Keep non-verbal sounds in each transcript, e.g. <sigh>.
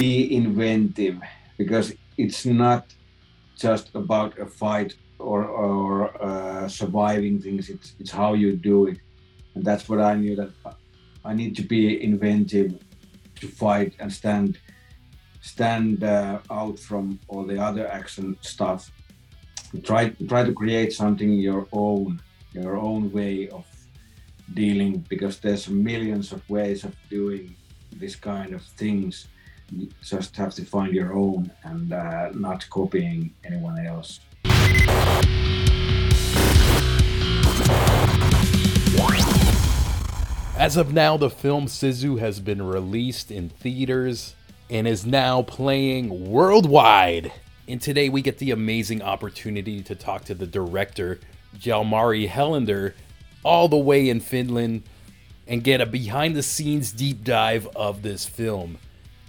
be inventive because it's not just about a fight or, or uh, surviving things. It's, it's how you do it. And that's what I knew that I need to be inventive to fight and stand stand uh, out from all the other action stuff. Try try to create something your own, your own way of dealing because there's millions of ways of doing this kind of things. You just have to find your own and uh, not copying anyone else. As of now, the film Sisu has been released in theaters and is now playing worldwide. And today we get the amazing opportunity to talk to the director, Jalmari Helander, all the way in Finland and get a behind the scenes deep dive of this film.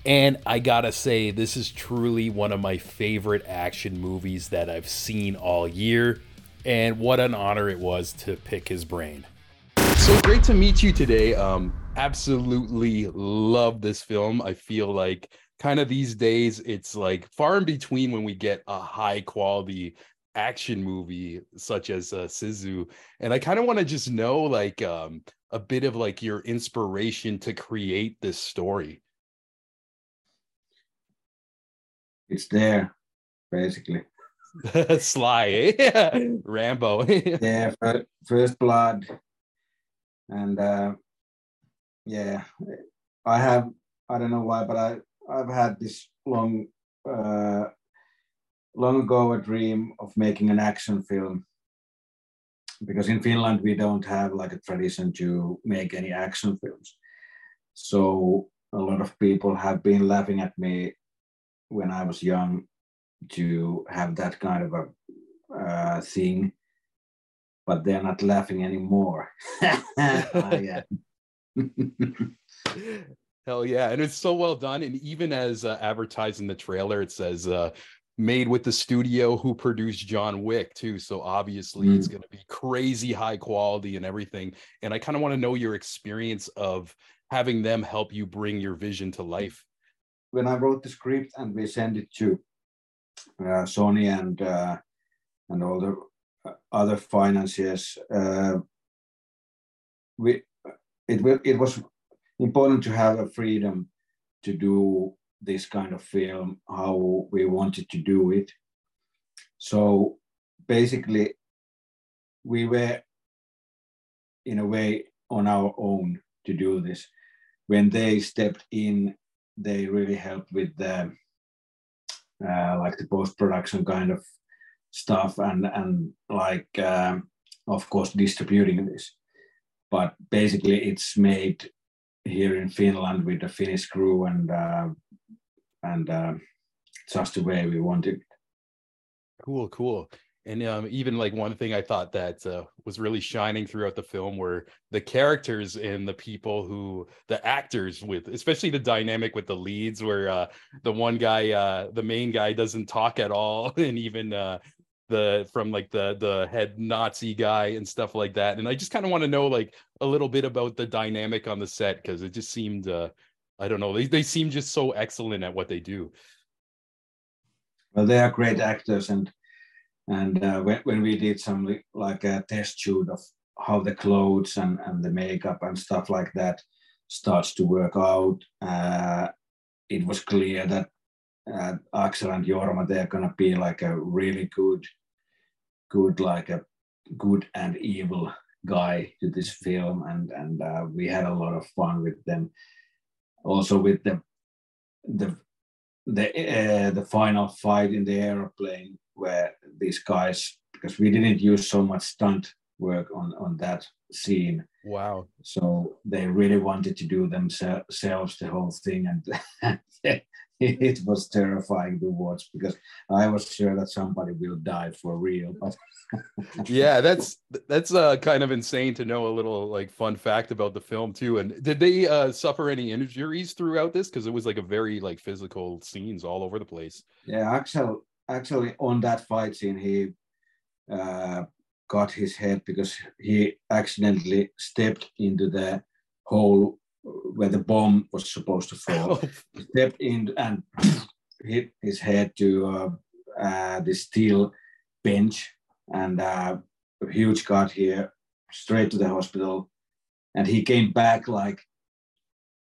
And I gotta say, this is truly one of my favorite action movies that I've seen all year. And what an honor it was to pick his brain. So great to meet you today. Um, absolutely love this film. I feel like kind of these days it's like far in between when we get a high quality action movie such as uh, Sisu. And I kind of want to just know like um, a bit of like your inspiration to create this story. It's there, basically. <laughs> Sly, eh? <laughs> Rambo. <laughs> yeah, first blood and uh, yeah, I have I don't know why, but I I've had this long uh, long ago a dream of making an action film because in Finland we don't have like a tradition to make any action films. So a lot of people have been laughing at me when I was young to have that kind of a uh, thing but they're not laughing anymore. <laughs> oh, yeah. <laughs> Hell yeah. And it's so well done. And even as uh, advertised in the trailer, it says uh, made with the studio who produced John Wick, too. So obviously mm. it's going to be crazy high quality and everything. And I kind of want to know your experience of having them help you bring your vision to life. When I wrote the script and we sent it to uh, Sony and uh, and all the other financiers, uh, we it will it was important to have a freedom to do this kind of film how we wanted to do it. So basically, we were in a way on our own to do this. When they stepped in, they really help with the uh, like the post production kind of stuff and and like um, of course distributing this. But basically it's made here in finland with the finnish crew and uh, and uh, just the way we wanted it. Cool cool and um, even like one thing I thought that uh, was really shining throughout the film were the characters and the people who the actors with, especially the dynamic with the leads, where uh, the one guy, uh, the main guy, doesn't talk at all, <laughs> and even uh, the from like the the head Nazi guy and stuff like that. And I just kind of want to know like a little bit about the dynamic on the set because it just seemed uh I don't know they they seem just so excellent at what they do. Well, they are great actors, and and uh, when when we did some like a test shoot of how the clothes and and the makeup and stuff like that starts to work out, uh, it was clear that uh, Aksel and Jorma, they're gonna be like a really good good like a good and evil guy to this film. And and uh, we had a lot of fun with them. Also with the the the uh, the final fight in the airplane where these guys because we didn't use so much stunt work on on that scene wow so they really wanted to do themselves the whole thing and <laughs> it was terrifying to watch because I was sure that somebody will die for real. But <laughs> yeah, that's that's uh, kind of insane to know a little like fun fact about the film too. And did they uh, suffer any injuries throughout this? Because it was like a very like physical scenes all over the place. Yeah, actually, actually on that fight scene, he uh, got his head because he accidentally stepped into the hole where the bomb was supposed to fall. <laughs> Oh, He stepped in and <clears throat> hit his head to uh, uh, the steel bench, and uh, a huge cut here, straight to the hospital. And he came back like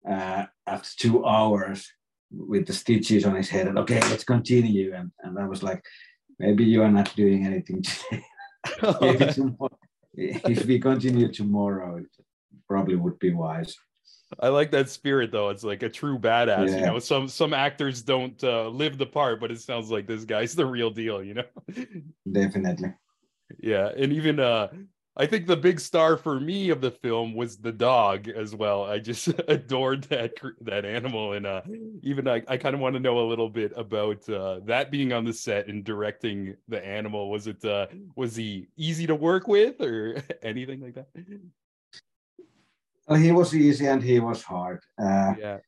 uh, after two hours with the stitches on his head. And okay, let's continue. And and I was like, maybe you are not doing anything today. <laughs> <laughs> If we continue tomorrow, it probably would be wise. I like that spirit though. It's like a true badass. You know, some some actors don't uh, live the part, but it sounds like this guy's the real deal. You know. Definitely. yeah, and even uh, I think the big star for me of the film was the dog as well. I just <laughs> adored that that animal, and uh, even I, I kind of want to know a little bit about uh, that being on the set and directing the animal. Was it uh, was he easy to work with or <laughs> anything like that? Well, he was easy and he was hard. Uh, Yeah.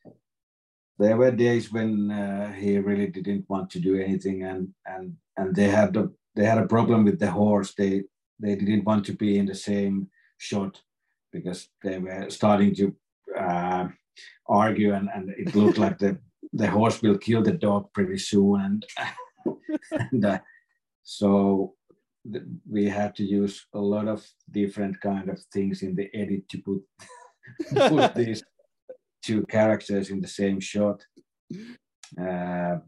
there were days when uh, he really didn't want to do anything, and and and they had the they had a problem with the horse. They they didn't want to be in the same shot because they were starting to uh, argue, and, and it looked like the <laughs> the horse will kill the dog pretty soon, and <laughs> and uh, so th- we had to use a lot of different kind of things in the edit to put <laughs> put these two characters in the same shot. Uh,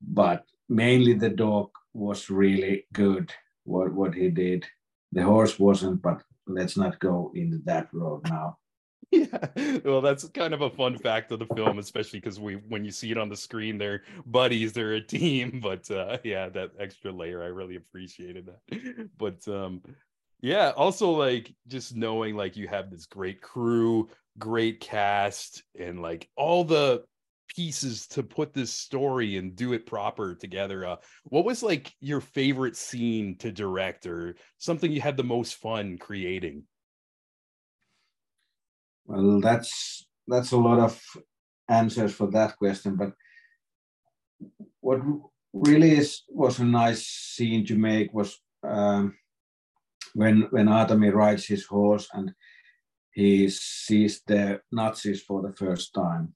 but mainly the dog was really good what, what he did. The horse wasn't, but let's not go in that road now. <laughs> Yeah, well, that's kind of a fun fact of the film, especially because we, when you see it on the screen, they're buddies, they're a team. <laughs> But uh, yeah, that extra layer, I really appreciated that. <laughs> But um, yeah, also like just knowing like you have this great crew, great cast, and like all the pieces to put this story and do it proper together. Uh, what was like your favorite scene to direct, or something you had the most fun creating? Well, that's that's a lot of answers for that question. But what really is was a nice scene to make was um, when when Aatami rides his horse and he sees the Nazis for the first time.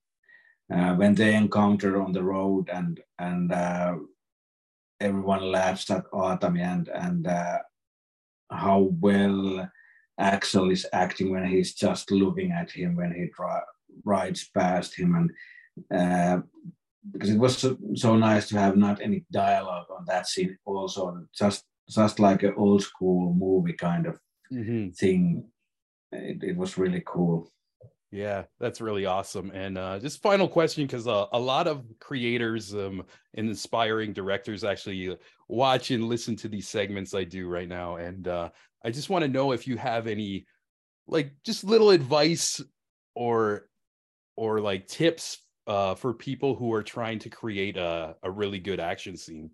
Uh, when they encounter on the road and and uh, everyone laughs at Aatami and and uh, how well Aksel is acting when he's just looking at him when he dri- rides past him and uh, because it was so, so nice to have not any dialogue on that scene also just just like an old school movie kind of thing. It, it was really cool Yeah, that's really awesome. And uh, just final question, because uh, a lot of creators um, and inspiring directors actually watch and listen to these segments I do right now. And uh, I just want to know if you have any, like, just little advice or, or like tips uh, for people who are trying to create a, a really good action scene.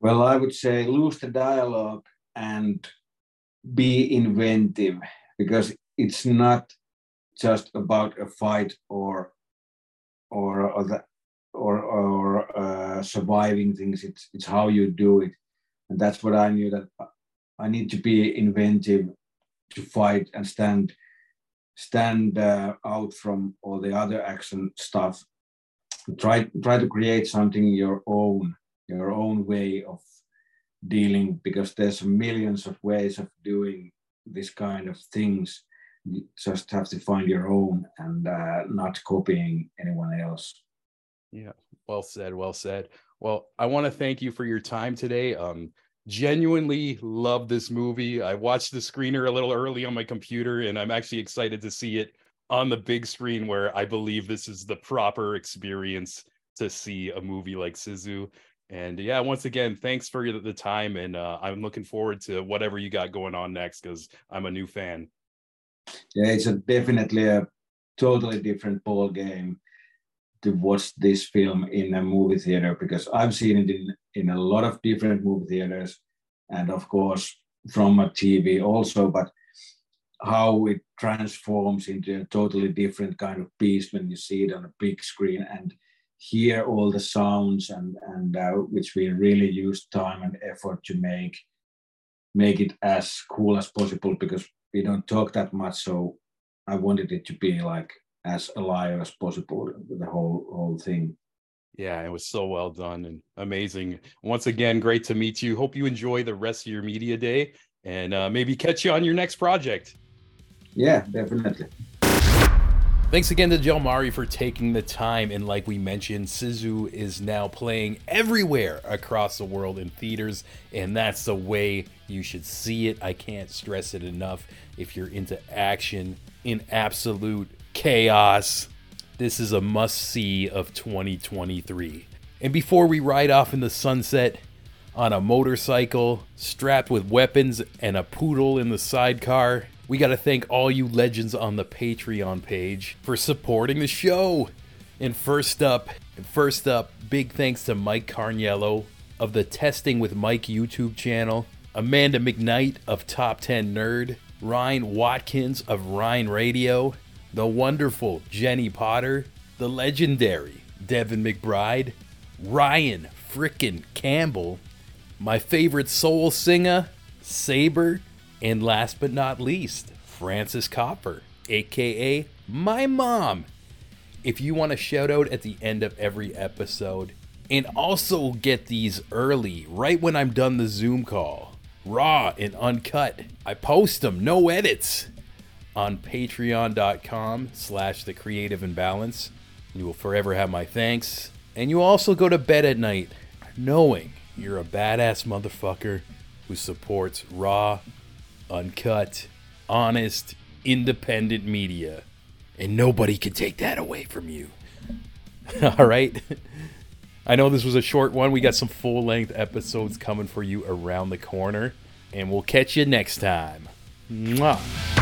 well i would say lose the dialogue and be inventive because it's not just about a fight or or or the, or, or uh, surviving things. It's it's how you do it. And that's what i knew that i need to be inventive to fight and stand stand uh, out from all the other action stuff. Try try to create something your own your own way of dealing because there's millions of ways of doing this kind of things you just have to find your own and uh, not copying anyone else Yeah, well said, well said. Well, I want to thank you for your time today. Um, genuinely love this movie. I watched the screener a little early on my computer, and I'm actually excited to see it on the big screen where I believe this is the proper experience to see a movie like Sisu. And yeah, once again, thanks for the time, and uh, I'm looking forward to whatever you got going on next because I'm a new fan. yeah it's a definitely a totally different ball game to watch this film in a movie theater because i've seen it in, in a lot of different movie theaters and of course from a tv also but how it transforms into a totally different kind of beast when you see it on a big screen and hear all the sounds and and uh, which we really used time and effort to make make it as cool as possible because we don't talk that much. So I wanted it to be like as alive as possible, the whole whole thing. Yeah, it was so well done and amazing. Once again, great to meet you. Hope you enjoy the rest of your media day and uh, maybe catch you on your next project. Yeah, definitely. Thanks again to Jalmari for taking the time. And like we mentioned, Sisu is now playing everywhere across the world in theaters, and that's the way you should see it. I can't stress it enough. If you're into action in absolute chaos, this is a must see of 2023. And before we ride off in the sunset on a motorcycle, strapped with weapons and a poodle in the sidecar, we got to thank all you legends on the Patreon page for supporting the show. And first up, first up, big thanks to Mike Carniello of the Testing with Mike YouTube channel, Amanda McKnight of Top 10 Nerd, Ryan Watkins of Ryan Radio, the wonderful Jenny Potter, the legendary Devin McBride, Ryan Frickin' Campbell, my favorite soul singer, Saber, and last but not least, Francis Copper, aka my mom. If you want a shout out at the end of every episode, and also get these early, right when I'm done the Zoom call, raw and uncut, I post them, no edits, on patreon.com slash the creative imbalance. You will forever have my thanks. And you also go to bed at night knowing you're a badass motherfucker who supports raw uncut, honest, independent media. And nobody can take that away from you. <laughs> All right? I know this was a short one. We got some full length episodes coming for you around the corner. And we'll catch you next time. Mwah.